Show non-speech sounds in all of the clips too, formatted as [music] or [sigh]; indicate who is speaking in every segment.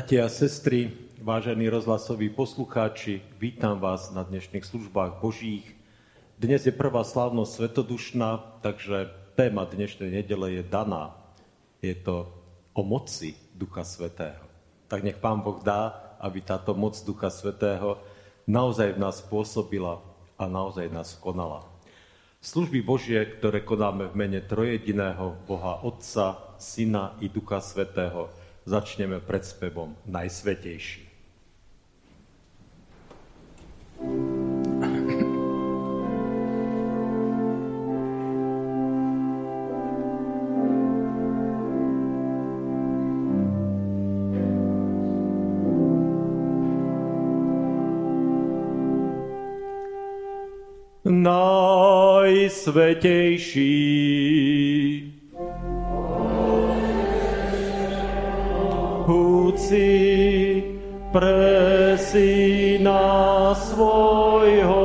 Speaker 1: Bratia a sestry, vážení rozhlasoví poslucháči, vítam vás na dnešných službách Božích. Dnes je prvá slávnosť svetodušná, takže téma dnešnej nedele je daná. Je to o moci Ducha Svetého. Tak nech Pán Boh dá, aby táto moc Ducha Svetého naozaj v nás pôsobila a naozaj nás konala. Služby Božie, ktoré konáme v mene trojediného Boha Otca, Syna i Ducha Svetého, začneme pred spevom Najsvetejší. Najsvetejší húci pre syna svojho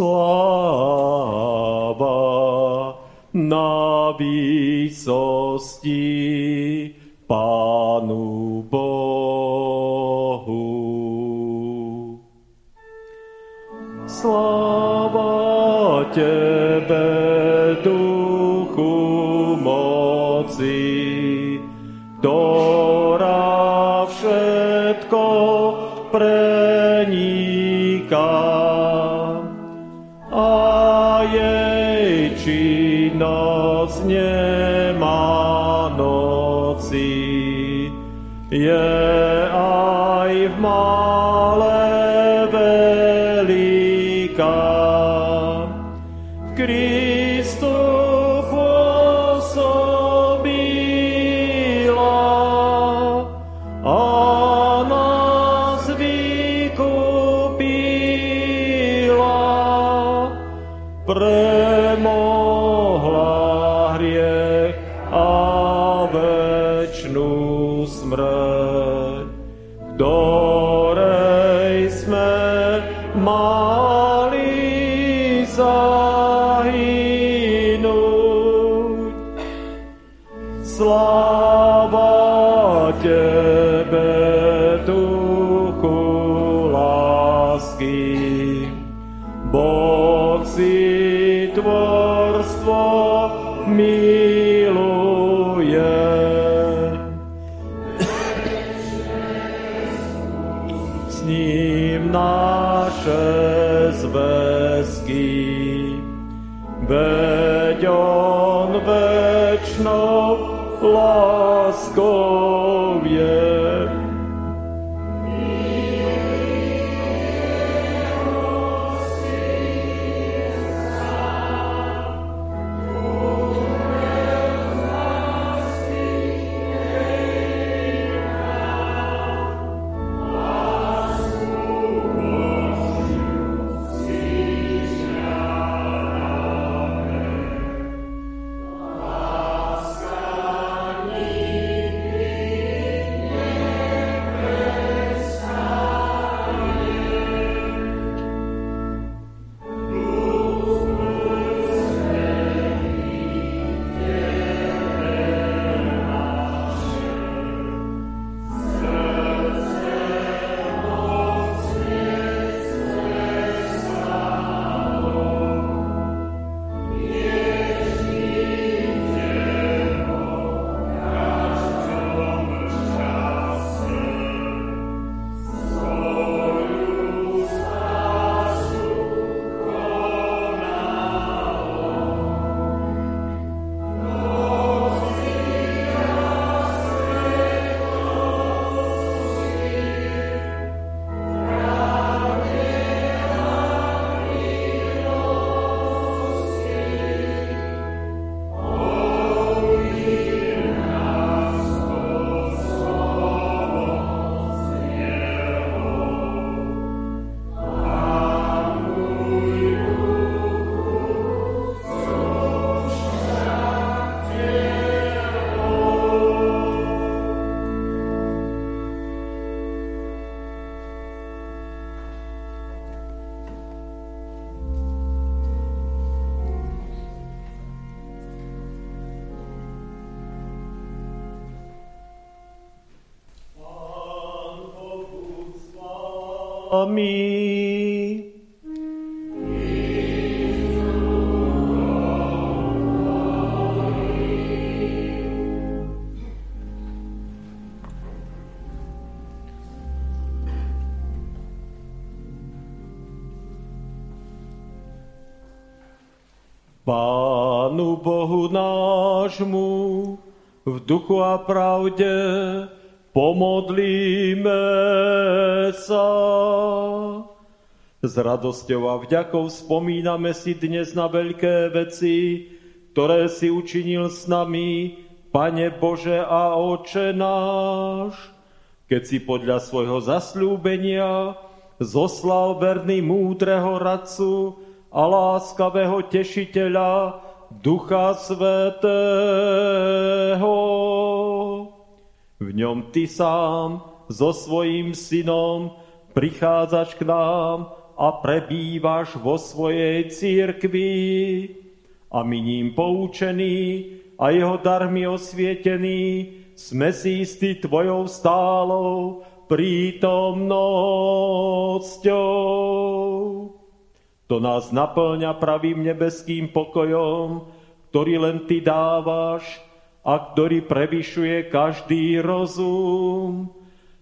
Speaker 1: Sláva na výsosti veď on večnou láskou nami. Pánu Bohu nášmu v duchu a pravde pomodlíme sa. S radosťou a vďakou spomíname si dnes na veľké veci, ktoré si učinil s nami, Pane Bože a Oče náš, keď si podľa svojho zasľúbenia zoslal verný múdreho radcu a láskavého tešiteľa Ducha Svetého. V ňom Ty sám so svojím synom prichádzaš k nám a prebývaš vo svojej církvi. A my ním poučení a jeho darmi osvietení sme si istí tvojou stálou prítomnosťou. To nás naplňa pravým nebeským pokojom, ktorý len Ty dávaš a ktorý prevyšuje každý rozum.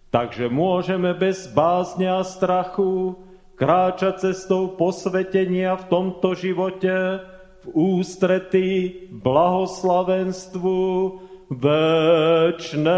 Speaker 1: Takže môžeme bez bázne a strachu kráčať cestou posvetenia v tomto živote v ústrety blahoslavenstvu večnému.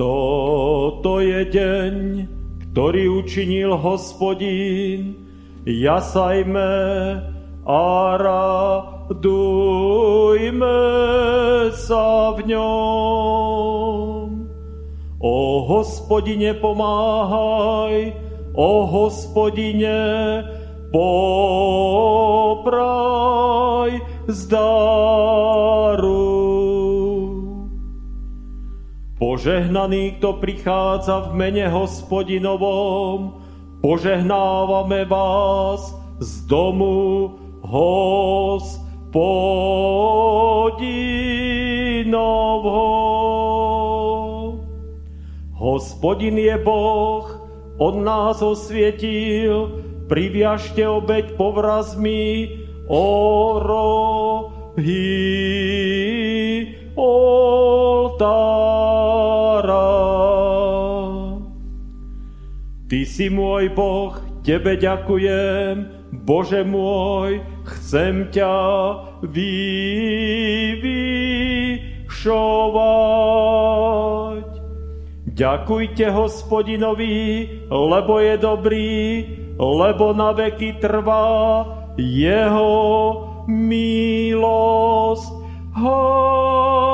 Speaker 1: Toto je deň, ktorý učinil hospodín, jasajme a radujme sa v ňom. O hospodine pomáhaj, o hospodine popraj zdaru. Požehnaný, kto prichádza v mene hospodinovom, požehnávame vás z domu hospodinovho. Hospodin je Boh, on nás osvietil, priviažte obeď povrazmi, rohy, oltára. Ty si môj Boh, Tebe ďakujem, Bože môj, chcem ťa vyvyšovať. Ďakujte hospodinovi, lebo je dobrý, lebo na veky trvá jeho milosť. Halleluja.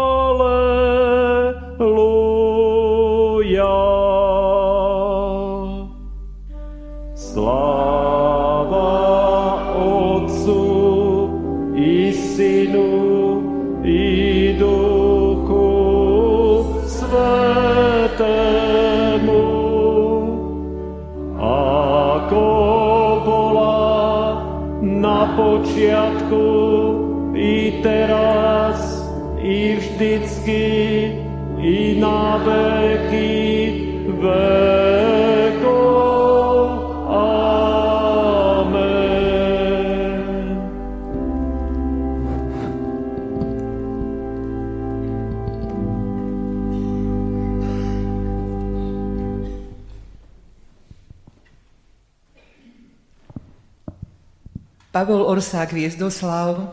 Speaker 1: Počiatku i teraz, i vždycky, i na veky vekov.
Speaker 2: Pavol Orsák Viezdoslav,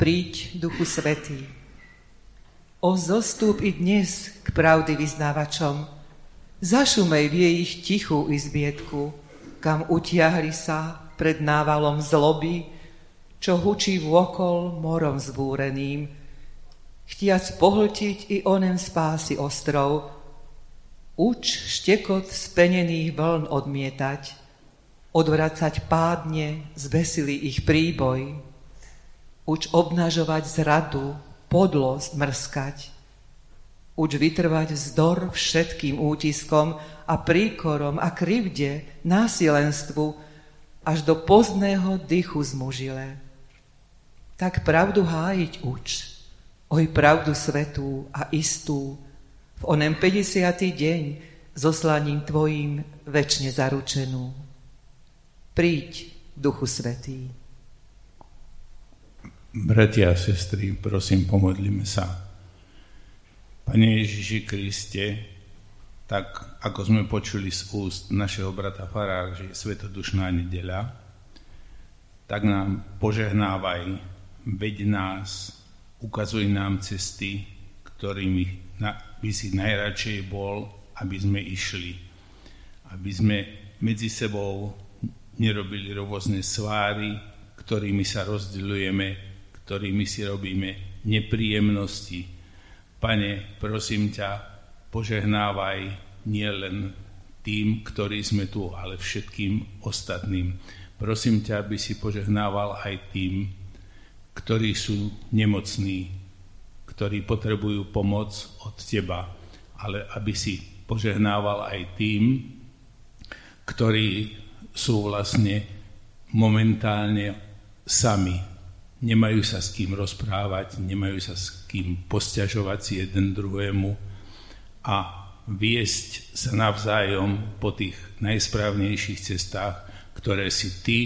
Speaker 2: príď Duchu Svetý. O zostup i dnes k pravdy vyznávačom, zašumej v jej ich tichú izbietku, kam utiahli sa pred návalom zloby, čo hučí vôkol morom zbúreným, chtiac pohltiť i onen spásy ostrov, uč štekot spenených vln odmietať, odvracať pádne zvesilý ich príboj, Uč obnažovať zradu, podlosť mrskať. Uč vytrvať vzdor všetkým útiskom a príkorom a krivde, násilenstvu, až do pozného dychu zmužile. Tak pravdu hájiť uč, oj pravdu svetú a istú, v onem 50. deň zoslaním Tvojim väčšine zaručenú. Príď, Duchu Svetý.
Speaker 3: Bratia a sestry, prosím, pomodlíme sa. Pane Ježiši Kriste, tak ako sme počuli z úst našeho brata Farára, že je svetodušná nedeľa, tak nám požehnávaj, veď nás, ukazuj nám cesty, ktorými by si najradšej bol, aby sme išli. aby sme medzi sebou nerobili rôzne sváry, ktorými sa rozdeľujeme, ktorými si robíme nepríjemnosti. Pane, prosím ťa, požehnávaj nielen tým, ktorí sme tu, ale všetkým ostatným. Prosím ťa, aby si požehnával aj tým, ktorí sú nemocní, ktorí potrebujú pomoc od teba, ale aby si požehnával aj tým, ktorí sú vlastne momentálne sami. Nemajú sa s kým rozprávať, nemajú sa s kým posťažovať si jeden druhému a viesť sa navzájom po tých najsprávnejších cestách, ktoré si ty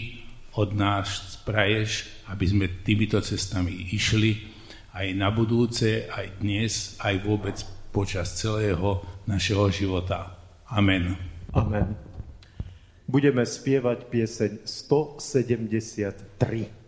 Speaker 3: od nás praješ, aby sme týmito cestami išli aj na budúce, aj dnes, aj vôbec počas celého našeho života. Amen.
Speaker 1: Amen budeme spievať pieseň 173.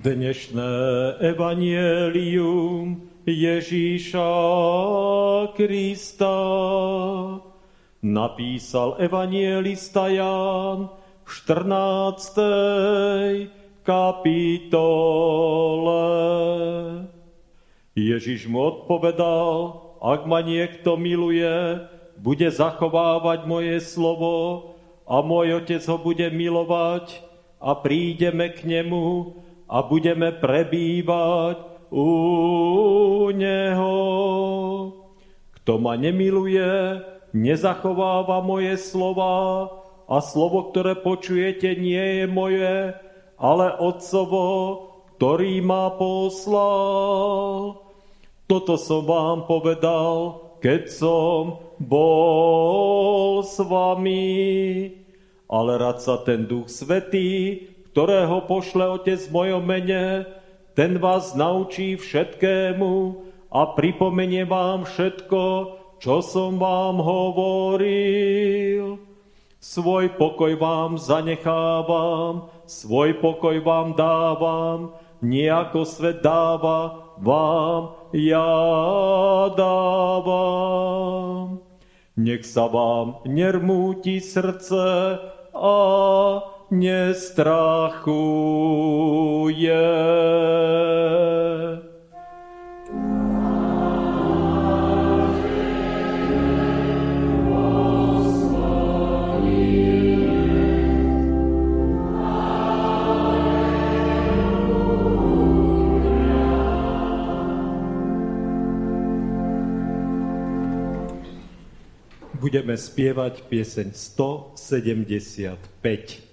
Speaker 1: Dnešné evanielium Ježíša Krista napísal evanielista Ján v 14. kapitole. Ježiš mu odpovedal, ak ma niekto miluje, bude zachovávať moje slovo a môj otec ho bude milovať a prídeme k nemu a budeme prebývať u neho. Kto ma nemiluje, nezachováva moje slova a slovo, ktoré počujete, nie je moje, ale Otcovo, ktorý ma poslal. Toto som vám povedal, keď som bol s vami. Ale rad sa ten Duch Svetý, ktorého pošle Otec v mojom mene, ten vás naučí všetkému a pripomenie vám všetko, čo som vám hovoril. Svoj pokoj vám zanechávam, svoj pokoj vám dávam, nejako svet dáva, vám ja dávam. Nech sa vám nermúti srdce a nestrachuje. budeme spievať pieseň 175.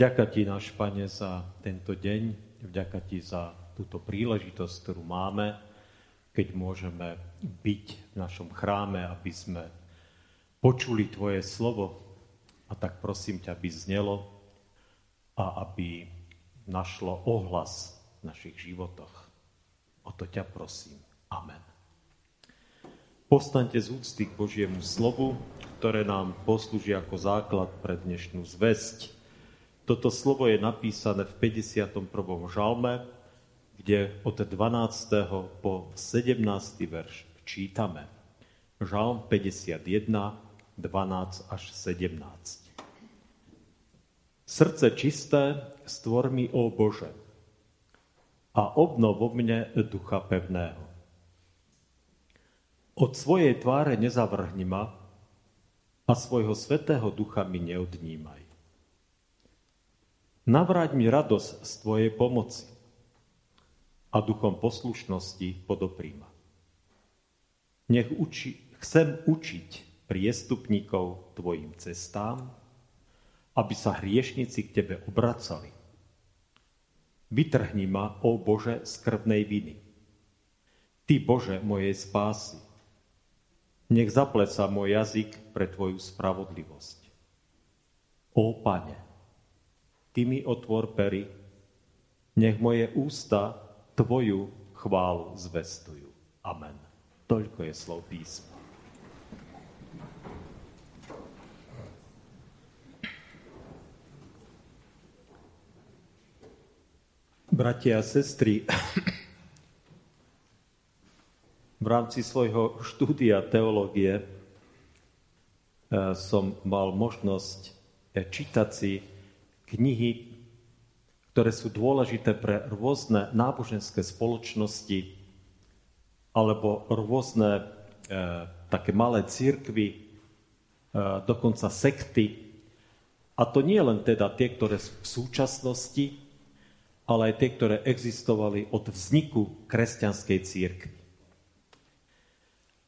Speaker 1: Vďaka Ti, náš Pane, za tento deň, vďaka Ti za túto príležitosť, ktorú máme, keď môžeme byť v našom chráme, aby sme počuli Tvoje slovo a tak prosím ťa, aby znelo a aby našlo ohlas v našich životoch. O to ťa prosím. Amen. Postaňte z úcty k Božiemu slovu, ktoré nám poslúži ako základ pre dnešnú zväzť. Toto slovo je napísané v 51. žalme, kde od 12. po 17. verš čítame. Žalm 51, 12 až 17. Srdce čisté stvor mi, o Bože, a obnov vo mne ducha pevného. Od svojej tváre nezavrhni ma a svojho svetého ducha mi neodnímaj. Navráť mi radosť z Tvojej pomoci a duchom poslušnosti podopríma. Nech uči, chcem učiť priestupníkov Tvojim cestám, aby sa hriešnici k Tebe obracali. Vytrhni ma, ó Bože, z krvnej viny. Ty, Bože, mojej spásy, nech zapleca môj jazyk pre Tvoju spravodlivosť. Ó Pane, Ty mi otvor pery, nech moje ústa Tvoju chválu zvestujú. Amen. Toľko je slov písma. Bratia a sestry, v rámci svojho štúdia teológie e, som mal možnosť e, čítať si knihy, ktoré sú dôležité pre rôzne náboženské spoločnosti alebo rôzne e, také malé církvy, e, dokonca sekty. A to nie len teda tie, ktoré sú v súčasnosti, ale aj tie, ktoré existovali od vzniku kresťanskej církvy.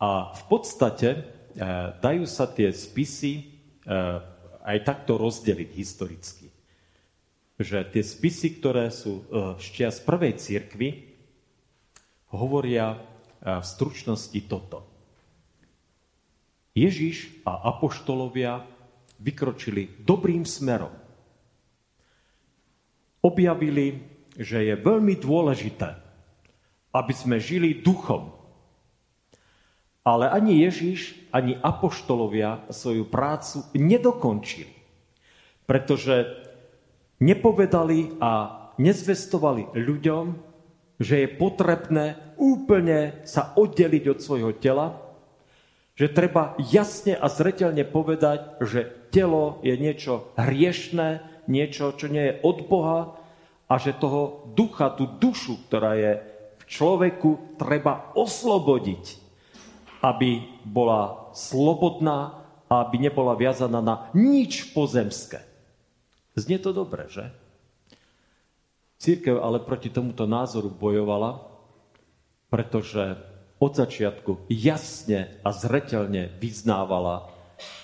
Speaker 1: A v podstate e, dajú sa tie spisy e, aj takto rozdeliť historicky. Že tie spisy, ktoré sú ešte z prvej církvy, hovoria e, v stručnosti toto. Ježiš a apoštolovia vykročili dobrým smerom. Objavili, že je veľmi dôležité, aby sme žili duchom, ale ani Ježiš, ani apoštolovia svoju prácu nedokončili, pretože nepovedali a nezvestovali ľuďom, že je potrebné úplne sa oddeliť od svojho tela, že treba jasne a zretelne povedať, že telo je niečo hriešné, niečo, čo nie je od Boha a že toho ducha, tú dušu, ktorá je v človeku, treba oslobodiť aby bola slobodná a aby nebola viazaná na nič pozemské. Znie to dobre, že? Církev ale proti tomuto názoru bojovala, pretože od začiatku jasne a zretelne vyznávala,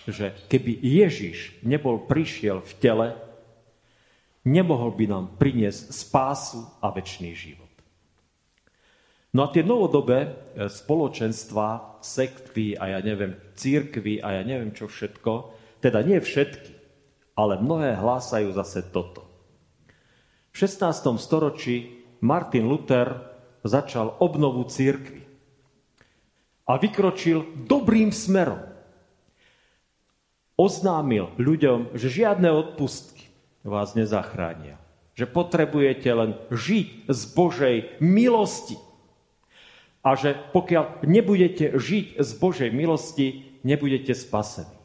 Speaker 1: že keby Ježiš nebol prišiel v tele, nemohol by nám priniesť spásu a väčší život. No a tie novodobé e, spoločenstva, sekty a ja neviem, církvy a ja neviem čo všetko, teda nie všetky, ale mnohé hlásajú zase toto. V 16. storočí Martin Luther začal obnovu církvy a vykročil dobrým smerom. Oznámil ľuďom, že žiadne odpustky vás nezachránia. Že potrebujete len žiť z Božej milosti a že pokiaľ nebudete žiť z Božej milosti, nebudete spasení.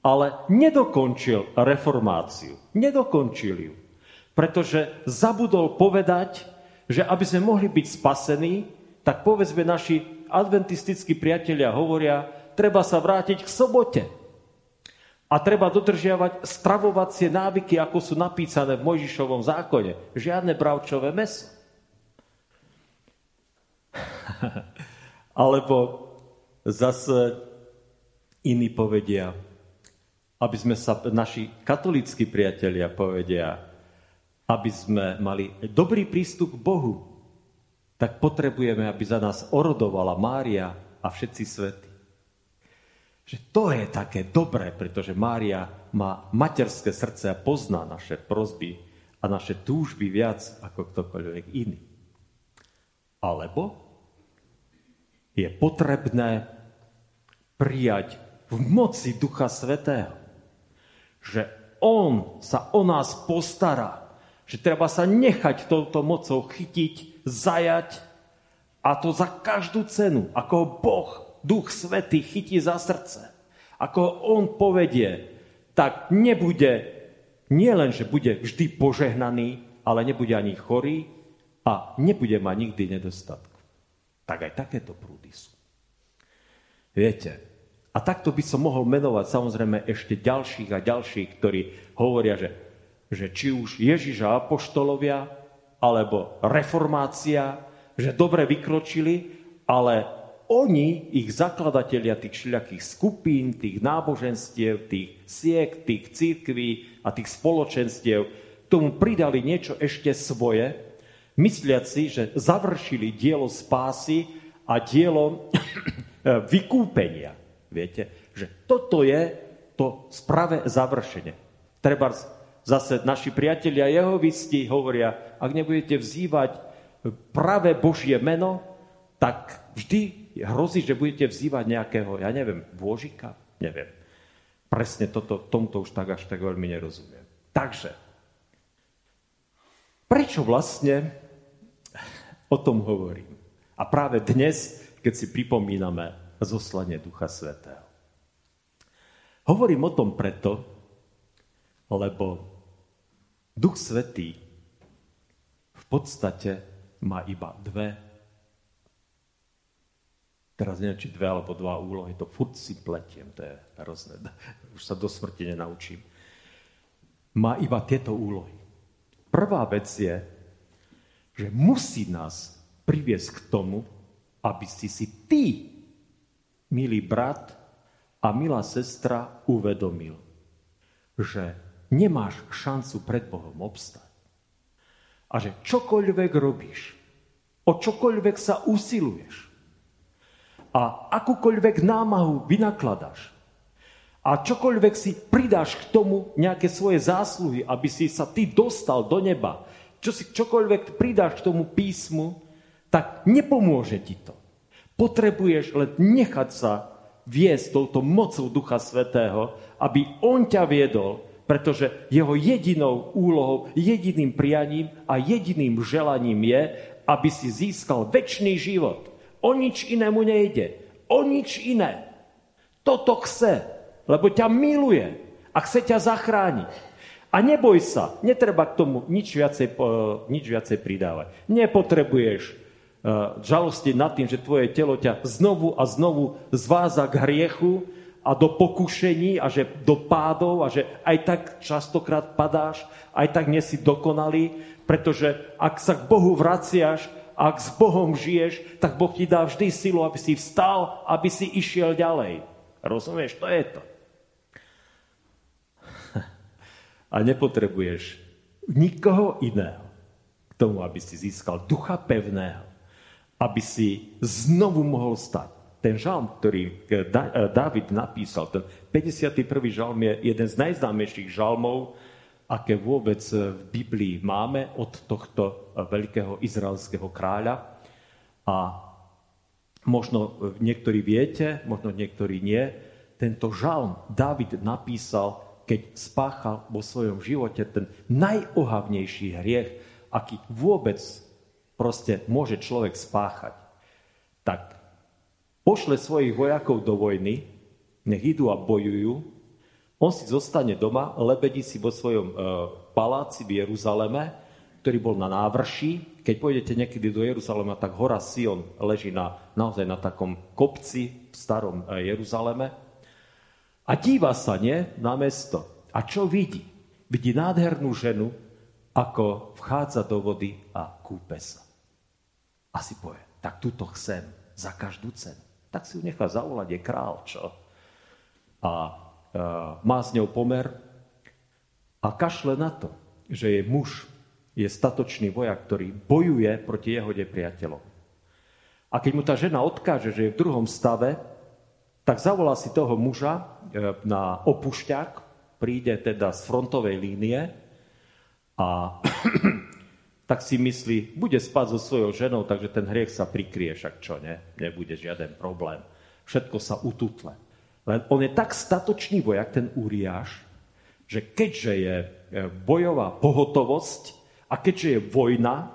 Speaker 1: Ale nedokončil reformáciu. Nedokončil ju. Pretože zabudol povedať, že aby sme mohli byť spasení, tak povedzme naši adventistickí priatelia hovoria, treba sa vrátiť k sobote. A treba dodržiavať stravovacie návyky, ako sú napísané v Mojžišovom zákone. Žiadne bravčové meso. [laughs] Alebo zase iní povedia, aby sme sa, naši katolíckí priatelia povedia, aby sme mali dobrý prístup k Bohu, tak potrebujeme, aby za nás orodovala Mária a všetci svety. Že to je také dobré, pretože Mária má materské srdce a pozná naše prozby a naše túžby viac ako ktokoľvek iný. Alebo je potrebné prijať v moci Ducha Svetého že on sa o nás postará, že treba sa nechať touto mocou chytiť, zajať a to za každú cenu, ako Boh, Duch Svetý chytí za srdce, ako on povedie, tak nebude, nie len, že bude vždy požehnaný, ale nebude ani chorý a nebude mať nikdy nedostatku. Tak aj takéto prúdy sú. Viete, a takto by som mohol menovať samozrejme ešte ďalších a ďalších, ktorí hovoria, že, že či už Ježiš a Apoštolovia, alebo reformácia, že dobre vykročili, ale oni, ich zakladatelia tých všelijakých skupín, tých náboženstiev, tých siek, tých církví a tých spoločenstiev, tomu pridali niečo ešte svoje, mysliac si, že završili dielo spásy a dielo [clears throat] vykúpenia. Viete, že toto je to spravé završenie. Treba zase naši priatelia jehovisti hovoria, ak nebudete vzývať pravé Božie meno, tak vždy hrozí, že budete vzývať nejakého, ja neviem, bôžika, neviem. Presne toto, tomto už tak až tak veľmi nerozumiem. Takže, prečo vlastne o tom hovorím? A práve dnes, keď si pripomíname zoslanie Ducha Svetého. Hovorím o tom preto, lebo Duch Svetý v podstate má iba dve, teraz neviem, či dve alebo dva úlohy, to furt si pletiem, to je hrozné, [laughs] už sa do smrti nenaučím. Má iba tieto úlohy. Prvá vec je, že musí nás priviesť k tomu, aby si si ty milý brat a milá sestra uvedomil, že nemáš šancu pred Bohom obstať. A že čokoľvek robíš, o čokoľvek sa usiluješ a akúkoľvek námahu vynakladáš a čokoľvek si pridáš k tomu nejaké svoje zásluhy, aby si sa ty dostal do neba, čo si čokoľvek pridáš k tomu písmu, tak nepomôže ti to. Potrebuješ len nechať sa viesť touto mocou Ducha Svetého, aby On ťa viedol, pretože jeho jedinou úlohou, jediným prianím a jediným želaním je, aby si získal väčší život. O nič inému nejde. O nič iné. Toto chce, lebo ťa miluje a chce ťa zachrániť. A neboj sa, netreba k tomu nič viacej, nič viacej pridávať. Nepotrebuješ Eh, žalosti nad tým, že tvoje telo ťa znovu a znovu zváza k hriechu a do pokušení a že do pádov a že aj tak častokrát padáš, aj tak nie si dokonalý, pretože ak sa k Bohu vraciaš, ak s Bohom žiješ, tak Boh ti dá vždy silu, aby si vstal, aby si išiel ďalej. Rozumieš? To je to. A nepotrebuješ nikoho iného k tomu, aby si získal ducha pevného, aby si znovu mohol stať. Ten žalm, ktorý eh, eh, David napísal, ten 51. žalm je jeden z najznámejších žalmov, aké vôbec eh, v Biblii máme od tohto veľkého izraelského kráľa. A možno niektorí viete, možno niektorí nie, tento žalm David napísal, keď spáchal vo svojom živote ten najohavnejší hriech, aký vôbec proste môže človek spáchať, tak pošle svojich vojakov do vojny, nech idú a bojujú, on si zostane doma, lebedí si vo svojom e, paláci v Jeruzaleme, ktorý bol na návrši. Keď pôjdete niekedy do Jeruzalema, tak hora Sion leží na, naozaj na takom kopci v starom e, Jeruzaleme. A díva sa, nie, na mesto. A čo vidí? Vidí nádhernú ženu, ako vchádza do vody a kúpe sa. A si povie, tak túto chcem za každú cenu. Tak si ju nechá zavolať, je král, čo? A má s ňou pomer a kašle na to, že je muž, je statočný vojak, ktorý bojuje proti jeho nepriateľom. A keď mu tá žena odkáže, že je v druhom stave, tak zavolá si toho muža e, na opušťák, príde teda z frontovej línie a tak si myslí, bude spať so svojou ženou, takže ten hriech sa prikrie, však čo, ne? Nebude žiaden problém. Všetko sa ututle. Len on je tak statočný vojak, ten Uriáš, že keďže je e, bojová pohotovosť a keďže je vojna,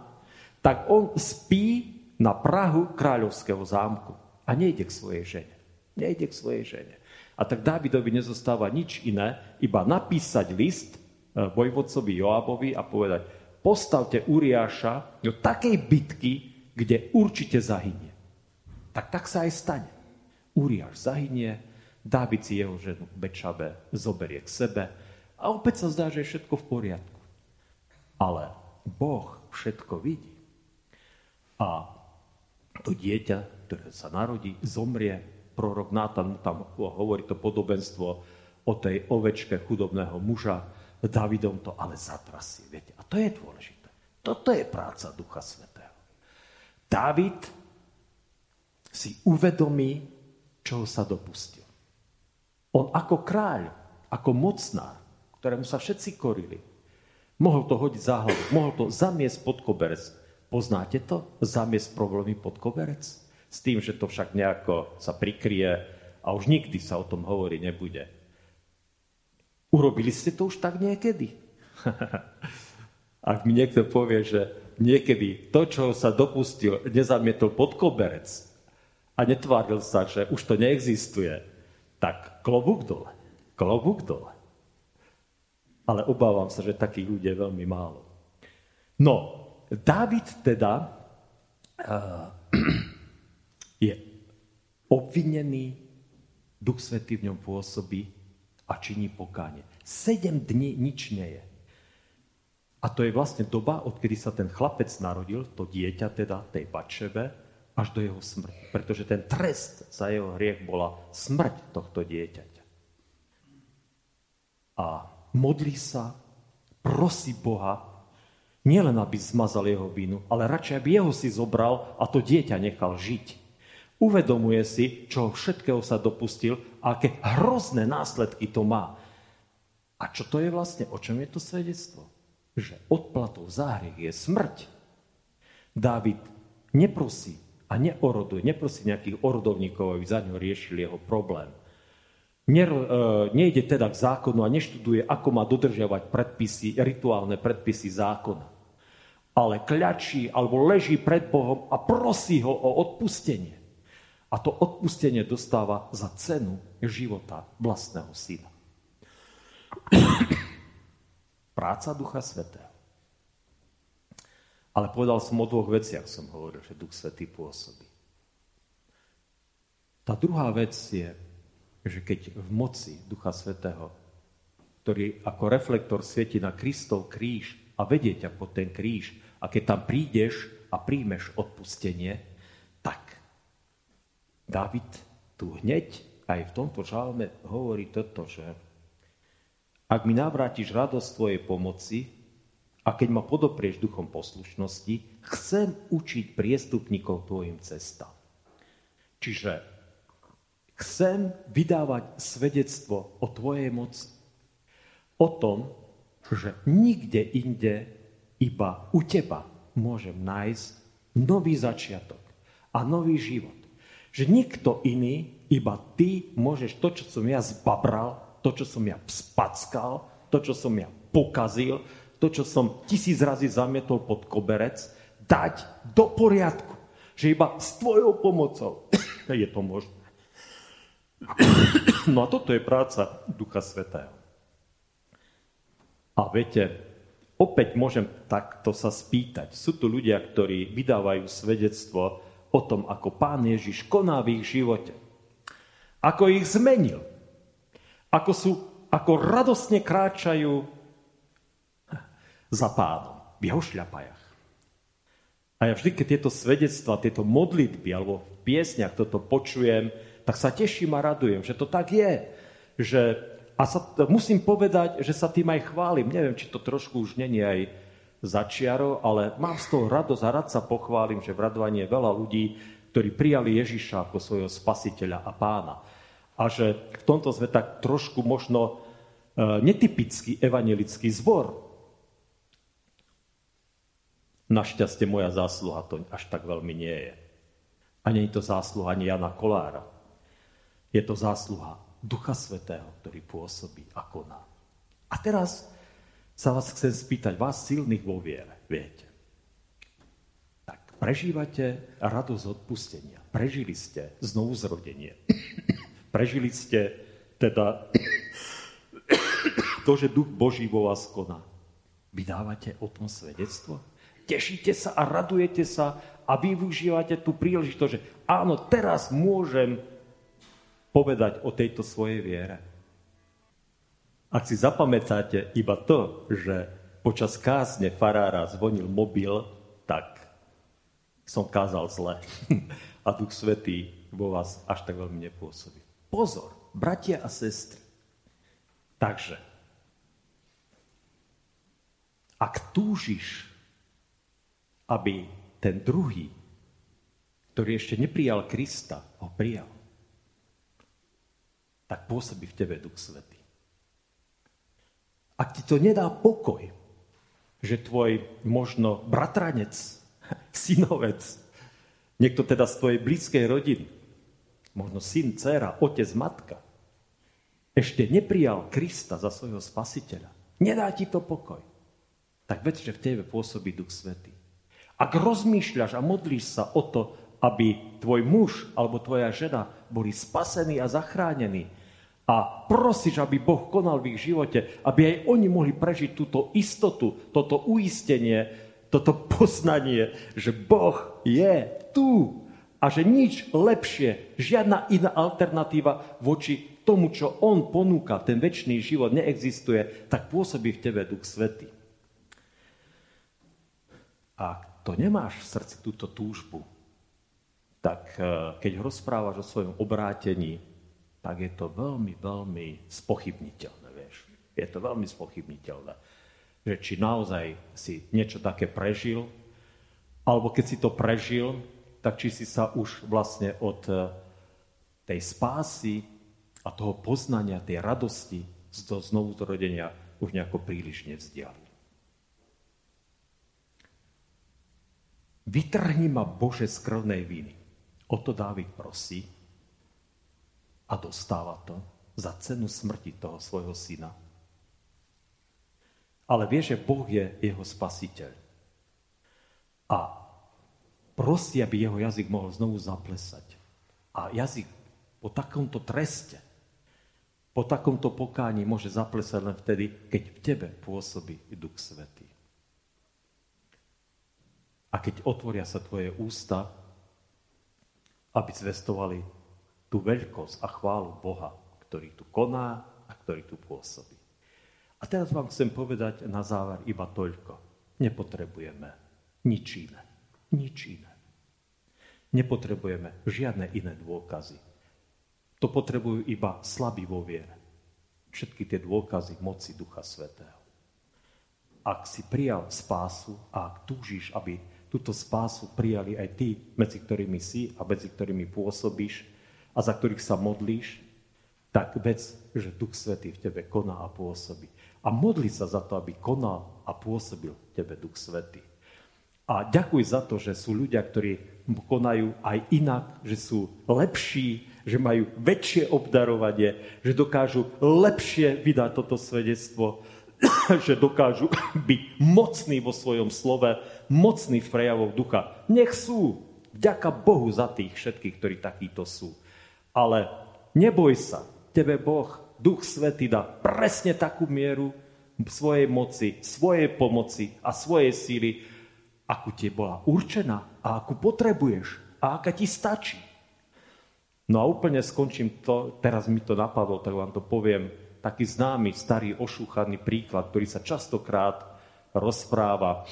Speaker 1: tak on spí na Prahu kráľovského zámku a nejde k svojej žene. Nejde k svojej žene. A tak Dávidovi nezostáva nič iné, iba napísať list e, vojvodcovi Joabovi a povedať, postavte Uriáša do takej bitky, kde určite zahynie. Tak tak sa aj stane. Uriáš zahynie, Dávid si jeho ženu Bečabe zoberie k sebe a opäť sa zdá, že je všetko v poriadku. Ale Boh všetko vidí. A to dieťa, ktoré sa narodí, zomrie prorok Nátan tam hovorí to podobenstvo o tej ovečke chudobného muža, Davidom to ale zatrasie. Viete? To je dôležité. Toto je práca Ducha Svetého. David si uvedomí, čoho sa dopustil. On ako kráľ, ako mocnár, ktorému sa všetci korili, mohol to hodiť za hlavu, mohol to zamiesť pod koberec. Poznáte to? Zamiesť problémy pod koberec? S tým, že to však nejako sa prikrie a už nikdy sa o tom hovoriť nebude. Urobili ste to už tak niekedy? [laughs] Ak mi niekto povie, že niekedy to, čo sa dopustil, nezamietol pod koberec a netváril sa, že už to neexistuje, tak klobúk dole. Klobúk dole. Ale obávam sa, že takých ľudí je veľmi málo. No, Dávid teda uh, [clears throat] je obvinený, Duch Svetý v ňom pôsobí a činí pokánie. Sedem dní nič nie je. A to je vlastne doba, odkedy sa ten chlapec narodil, to dieťa teda, tej Bačebe, až do jeho smrti. Pretože ten trest za jeho hriech bola smrť tohto dieťaťa. A modlí sa, prosí Boha, nielen aby zmazal jeho vinu, ale radšej aby jeho si zobral a to dieťa nechal žiť. Uvedomuje si, čo všetkého sa dopustil a aké hrozné následky to má. A čo to je vlastne? O čom je to svedectvo? Že odplatou za hriech je smrť. Dávid neprosí a neoroduje, neprosí nejakých orodovníkov, aby za ňo riešili jeho problém. Nero, e, nejde teda k zákonu a neštuduje, ako má dodržiavať predpisy, rituálne predpisy zákona. Ale kľačí alebo leží pred Bohom a prosí ho o odpustenie. A to odpustenie dostáva za cenu života vlastného syna. Práca Ducha Svetého. Ale povedal som o dvoch veciach, som hovoril, že Duch Svetý pôsobí. Tá druhá vec je, že keď v moci Ducha Svetého, ktorý ako reflektor svieti na Kristov kríž a vedie ťa pod ten kríž, a keď tam prídeš a príjmeš odpustenie, tak David tu hneď aj v tomto žalme hovorí toto, že ak mi navrátiš radosť tvojej pomoci a keď ma podoprieš duchom poslušnosti, chcem učiť priestupníkov tvojim cestám. Čiže chcem vydávať svedectvo o tvojej moci. O tom, že nikde inde, iba u teba môžem nájsť nový začiatok a nový život. Že nikto iný, iba ty môžeš to, čo som ja zbabral, to, čo som ja spackal, to, čo som ja pokazil, to, čo som tisíc razy zamietol pod koberec, dať do poriadku. Že iba s tvojou pomocou [coughs] je to možné. No a toto je práca Ducha Svetého. A viete, opäť môžem takto sa spýtať. Sú tu ľudia, ktorí vydávajú svedectvo o tom, ako Pán Ježiš koná v ich živote. Ako ich zmenil. Ako, sú, ako radosne kráčajú za pánom v jeho šľapajach. A ja vždy, keď tieto svedectva, tieto modlitby alebo v piesniach toto počujem, tak sa teším a radujem, že to tak je. Že a sa, musím povedať, že sa tým aj chválim. Neviem, či to trošku už není aj začiaro, ale mám z toho radosť a rád sa pochválim, že v radovaní je veľa ľudí, ktorí prijali Ježiša ako svojho spasiteľa a pána. A že v tomto sme tak trošku možno e, netypický evangelický zbor. Našťastie moja zásluha to až tak veľmi nie je. A nie je to zásluha ani Jana Kolára. Je to zásluha Ducha Svetého, ktorý pôsobí a koná. A teraz sa vás chcem spýtať, vás silných vo viere, viete. Tak prežívate radosť odpustenia. Prežili ste znovu zrodenie. Prežili ste teda to, že Duch Boží vo vás koná. Vydávate o tom svedectvo? Tešíte sa a radujete sa a využívate tú príležitosť, že áno, teraz môžem povedať o tejto svojej viere. Ak si zapamätáte iba to, že počas kázne farára zvonil mobil, tak som kázal zle. [laughs] A Duch Svetý vo vás až tak veľmi nepôsobí. Pozor, bratia a sestry. Takže, ak túžiš, aby ten druhý, ktorý ešte neprijal Krista, ho prijal, tak pôsobí v tebe Duch Svetý. Ak ti to nedá pokoj, že tvoj možno bratranec, synovec, niekto teda z tvojej blízkej rodiny, možno syn, dcera, otec, matka, ešte neprijal Krista za svojho spasiteľa, nedá ti to pokoj, tak ved, že v tebe pôsobí Duch Svetý. Ak rozmýšľaš a modlíš sa o to, aby tvoj muž alebo tvoja žena boli spasení a zachránení. A prosíš, aby Boh konal v ich živote, aby aj oni mohli prežiť túto istotu, toto uistenie, toto poznanie, že Boh je tu a že nič lepšie, žiadna iná alternatíva voči tomu, čo On ponúka, ten väčší život neexistuje, tak pôsobí v tebe Duch Svety. A to nemáš v srdci túto túžbu, tak eh, keď rozprávaš o svojom obrátení, tak je to veľmi, veľmi spochybniteľné, vieš. Je to veľmi spochybniteľné. Že či naozaj si niečo také prežil, alebo keď si to prežil, tak či si sa už vlastne od eh, tej spásy a toho poznania, tej radosti z toho znovu zrodenia už nejako príliš nevzdialil. Vytrhni ma Bože z krvnej viny. O to Dávid prosí a dostáva to za cenu smrti toho svojho syna. Ale vie, že Boh je jeho spasiteľ. A prosí, aby jeho jazyk mohol znovu zaplesať. A jazyk po takomto treste, po takomto pokání môže zaplesať len vtedy, keď v tebe pôsobí Duch Svetý. A keď otvoria sa tvoje ústa, aby zvestovali tú veľkosť a chválu Boha, ktorý tu koná a ktorý tu pôsobí. A teraz vám chcem povedať na záver iba toľko. Nepotrebujeme nič iné. Nič iné. Nepotrebujeme žiadne iné dôkazy. To potrebujú iba slabí vo viere. Všetky tie dôkazy moci Ducha Svetého. Ak si prijal spásu a ak túžiš, aby túto spásu prijali aj tí, medzi ktorými si a medzi ktorými pôsobíš a za ktorých sa modlíš, tak vec, že Duch Svetý v tebe koná a pôsobí. A modli sa za to, aby konal a pôsobil v tebe Duch Svetý. A ďakuj za to, že sú ľudia, ktorí konajú aj inak, že sú lepší, že majú väčšie obdarovanie, že dokážu lepšie vydať toto svedectvo, [coughs] že dokážu [coughs] byť mocní vo svojom slove, mocní v prejavoch ducha. Nech sú. Vďaka Bohu za tých všetkých, ktorí takíto sú. Ale neboj sa, tebe Boh, Duch Svetý dá presne takú mieru svojej moci, svojej pomoci a svojej síly, akú ti bola určená a akú potrebuješ a aká ti stačí. No a úplne skončím to, teraz mi to napadlo, tak vám to poviem, taký známy, starý, ošúchaný príklad, ktorý sa častokrát rozpráva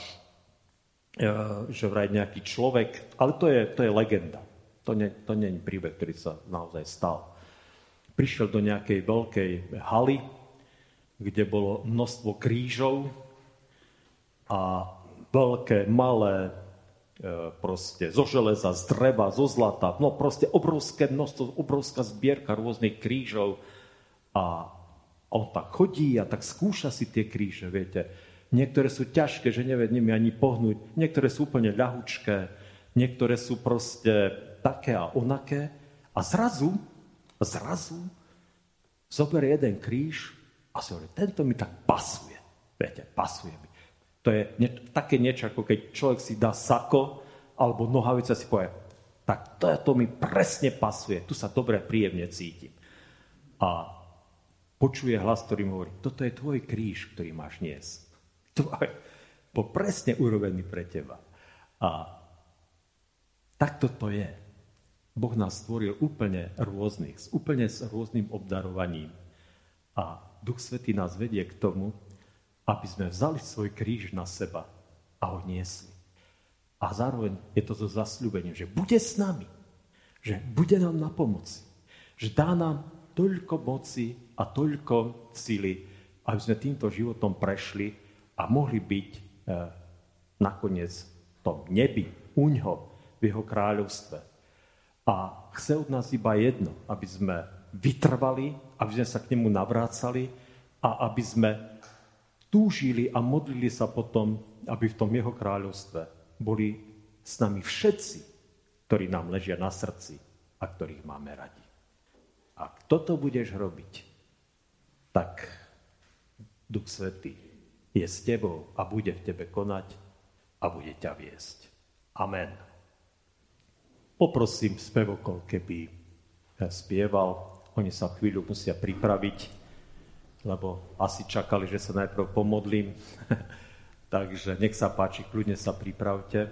Speaker 1: E, že vraj nejaký človek, ale to je, to je legenda. To nie, to nie je príbeh, ktorý sa naozaj stal. prišiel do nejakej veľkej haly, kde bolo množstvo krížov a veľké, malé, e, proste zo železa, z dreva, zo zlata, no proste obrovské množstvo, obrovská zbierka rôznych krížov a on tak chodí a tak skúša si tie kríže, viete. Niektoré sú ťažké, že nevie nimi ani pohnúť, niektoré sú úplne ľahučké, niektoré sú proste také a onaké a zrazu, zrazu zoberie jeden kríž a si hovorí, tento mi tak pasuje. Viete, pasuje mi. To je nie, také niečo, ako keď človek si dá sako alebo nohavice si povie, tak to, to mi presne pasuje, tu sa dobre, príjemne cítim. A počuje hlas, ktorý mu hovorí, toto je tvoj kríž, ktorý máš dnes. Tvoj, bol presne urobený pre teba. A takto to je. Boh nás stvoril úplne rôznych, úplne s rôznym obdarovaním. A Duch Svetý nás vedie k tomu, aby sme vzali svoj kríž na seba a ho niesli. A zároveň je to so zasľúbením, že bude s nami, že bude nám na pomoci, že dá nám toľko moci a toľko sily, aby sme týmto životom prešli a mohli byť e, nakoniec v tom nebi, uňho, v jeho kráľovstve. A chce od nás iba jedno, aby sme vytrvali, aby sme sa k nemu navrácali a aby sme túžili a modlili sa potom, aby v tom jeho kráľovstve boli s nami všetci, ktorí nám ležia na srdci a ktorých máme radi. Ak toto budeš robiť, tak Duch Svetý je s tebou a bude v tebe konať a bude ťa viesť. Amen. Poprosím spevokol, keby spieval. Oni sa chvíľu musia pripraviť lebo asi čakali, že sa najprv pomodlím. [laughs] Takže nech sa páči, kľudne sa pripravte.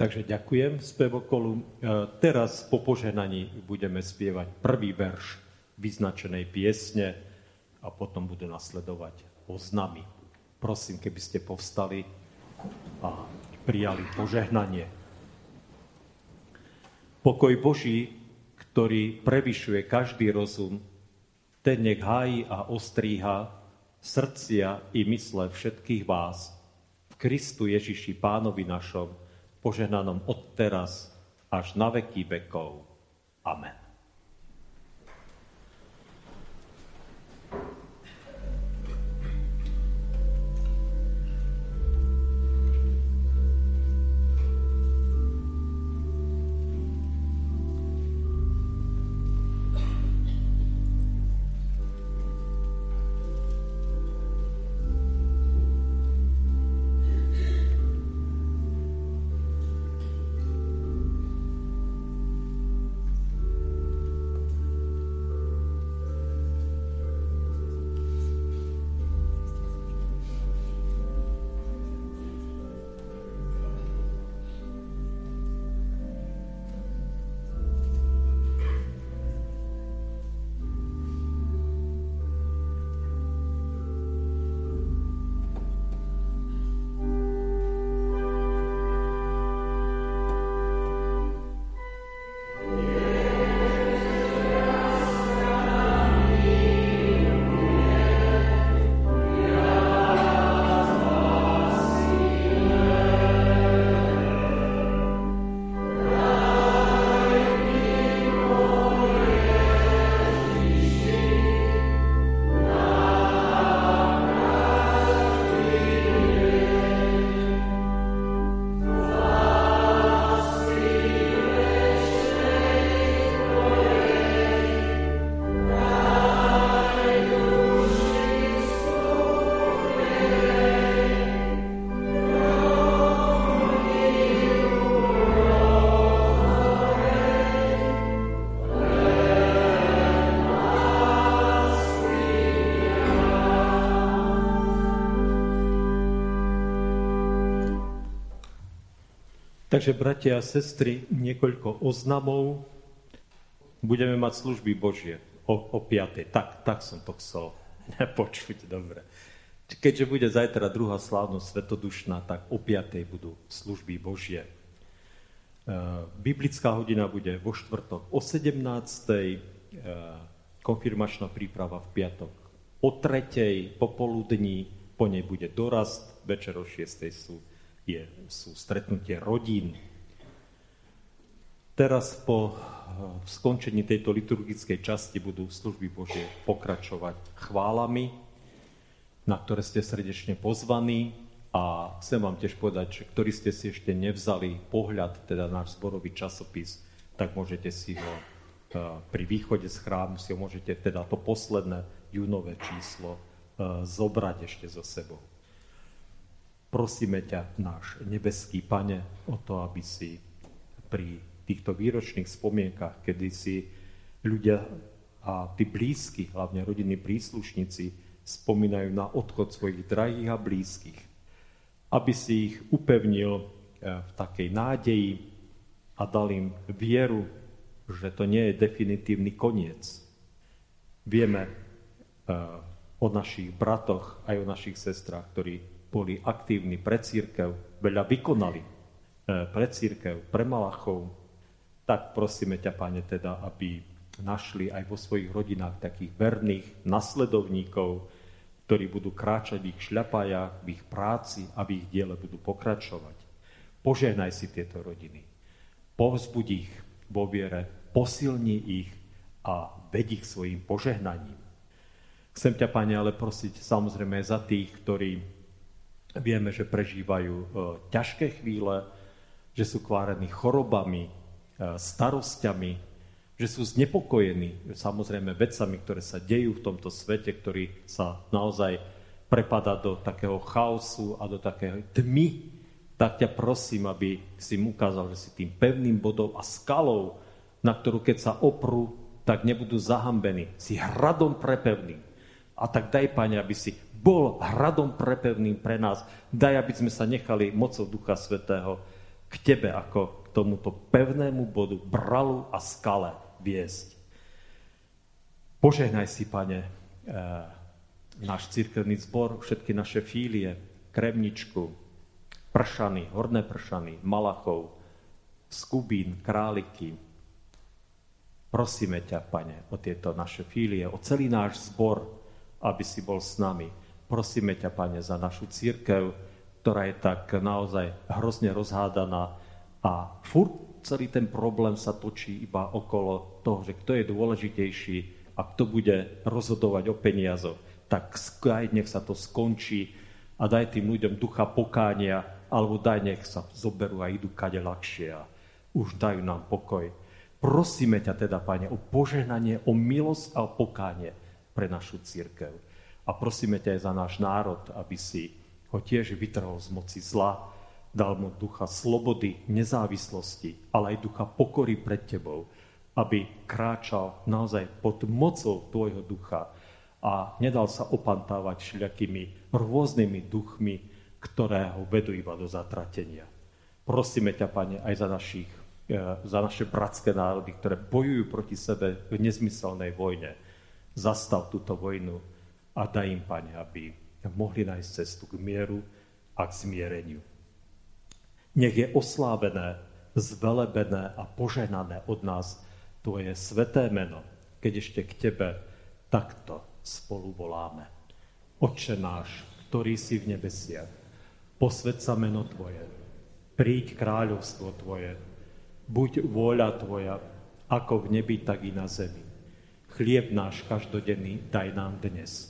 Speaker 1: Takže ďakujem spevokolu. E, teraz po poženaní budeme spievať prvý verš vyznačenej piesne a potom budú nasledovať oznamy. Prosím, keby ste povstali a prijali požehnanie. Pokoj Boží, ktorý prevyšuje každý rozum, ten nech hájí a ostríha srdcia i mysle všetkých vás v Kristu Ježiši Pánovi našom, požehnanom od teraz až na veky vekov. Amen. Takže, bratia a sestry, niekoľko oznamov. Budeme mať služby Božie o, o 5. Tak, tak som to chcel [laughs] počuť, dobre. Keďže bude zajtra druhá slávnosť svetodušná, tak o 5. budú služby Božie. E, biblická hodina bude vo štvrtok o 17. E, konfirmačná príprava v piatok o 3. popoludní, po nej bude dorast, večer o 6. sú je, sú stretnutie rodín. Teraz po eh, skončení tejto liturgickej časti budú služby Božie pokračovať chválami, na ktoré ste srdečne pozvaní a chcem vám tiež povedať, že ktorí ste si ešte nevzali pohľad, teda náš zborový časopis, tak môžete si ho eh, pri východe z chrámu si ho môžete, teda to posledné júnové číslo, eh, zobrať ešte so sebou. Prosíme ťa, náš nebeský Pane, o to, aby si pri týchto výročných spomienkach, kedy si ľudia a tí blízky, hlavne rodinní príslušníci, spomínajú na odchod svojich drahých a blízkych, aby si ich upevnil eh, v takej nádeji a dal im vieru, že to nie je definitívny koniec. Vieme eh, o našich bratoch aj o našich sestrách, ktorí boli aktívni pre církev, veľa vykonali e, pre církev, pre Malachov, tak prosíme ťa, Pane, teda, aby našli aj vo svojich rodinách takých verných nasledovníkov, ktorí budú kráčať v ich šľapajách, v ich práci a v ich diele budú pokračovať. Požehnaj si tieto rodiny. Povzbuď ich vo viere, posilni ich a ved ich svojim požehnaním. Chcem ťa, Pane, ale prosiť samozrejme za tých, ktorí Vieme, že prežívajú e, ťažké chvíle, že sú kvárení chorobami, e, starosťami, že sú znepokojení samozrejme vecami, ktoré sa dejú v tomto svete, ktorý sa naozaj prepada do takého chaosu a do takého tmy, tak ťa prosím, aby si mu ukázal, že si tým pevným bodom a skalou, na ktorú keď sa oprú, tak nebudú zahambení. Si hradom prepevným. A tak daj, Pane, aby si bol hradom prepevným pre nás. Daj, aby sme sa nechali mocou Ducha Svetého k Tebe ako k tomuto pevnému bodu, bralu a skale viesť. Požehnaj si, Pane, e, náš církevný zbor, všetky naše fílie, Kremničku, Pršany, Horné Pršany, Malachov, Skubín, Králiky. Prosíme ťa, Pane, o tieto naše fílie, o celý náš zbor, aby si bol s nami Prosíme ťa, Pane, za našu církev, ktorá je tak naozaj hrozne rozhádaná a furt celý ten problém sa točí iba okolo toho, že kto je dôležitejší a kto bude rozhodovať o peniazoch. Tak skaj, nech sa to skončí a daj tým ľuďom ducha pokánia, alebo daj, nech sa zoberú a idú kade ľahšie a už dajú nám pokoj. Prosíme ťa teda, Pane, o požehnanie, o milosť a o pokánie pre našu církev. A prosíme ťa aj za náš národ, aby si ho tiež vytrhol z moci zla, dal mu ducha slobody, nezávislosti, ale aj ducha pokory pred tebou, aby kráčal naozaj pod mocou tvojho ducha a nedal sa opantávať všelijakými rôznymi duchmi, ktoré ho vedú iba do zatratenia. Prosíme ťa, Pane, aj za, našich, e, za naše bratské národy, ktoré bojujú proti sebe v nezmyselnej vojne. Zastav túto vojnu, a daj im, Pane, aby mohli nájsť cestu k mieru a k zmiereniu. Nech je oslávené, zvelebené a poženané od nás Tvoje sveté meno, keď ešte k Tebe takto spolu voláme. Oče náš, ktorý si v nebesiach, posved sa meno Tvoje, príď kráľovstvo Tvoje, buď vôľa Tvoja, ako v nebi, tak i na zemi. Chlieb náš každodenný daj nám dnes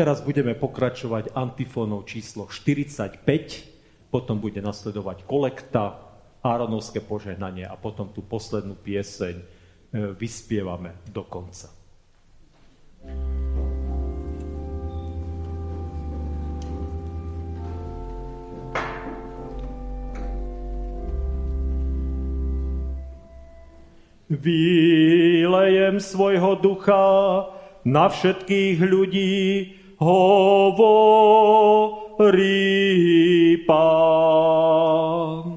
Speaker 1: Teraz budeme pokračovať antifónou číslo 45, potom bude nasledovať kolekta Áronovské požehnanie a potom tú poslednú pieseň e, vyspievame do konca. Vylejem svojho ducha na všetkých ľudí, hovorí Pán.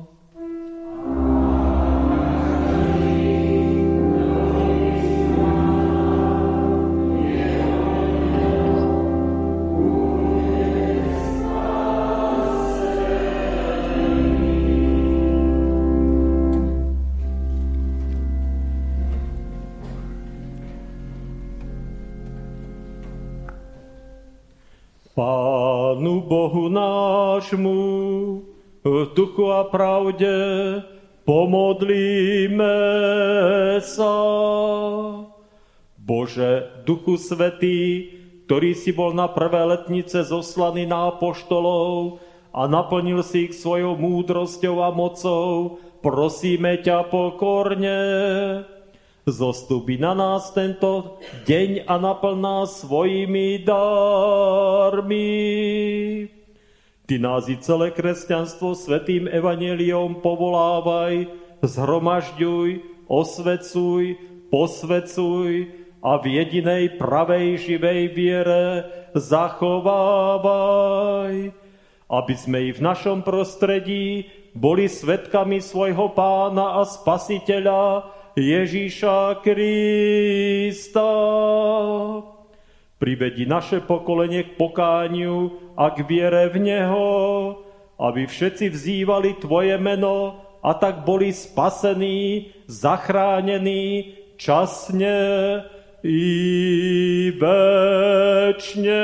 Speaker 1: Bohu nášmu, v duchu a pravde pomodlíme sa. Bože, Duchu Svetý, ktorý si bol na prvé letnice zoslaný na apoštolov a naplnil si ich svojou múdrosťou a mocou, prosíme ťa pokorne, Zostupí na nás tento deň a naplň svojimi dármi. Ty nás i celé kresťanstvo svetým evaneliom povolávaj, zhromažďuj, osvecuj, posvecuj a v jedinej pravej živej viere zachovávaj, aby sme i v našom prostredí boli svetkami svojho pána a spasiteľa, Ježíša Krista. Privedi naše pokolenie k pokániu a k viere v Neho, aby všetci vzývali Tvoje meno a tak boli spasení, zachránení časne i večne.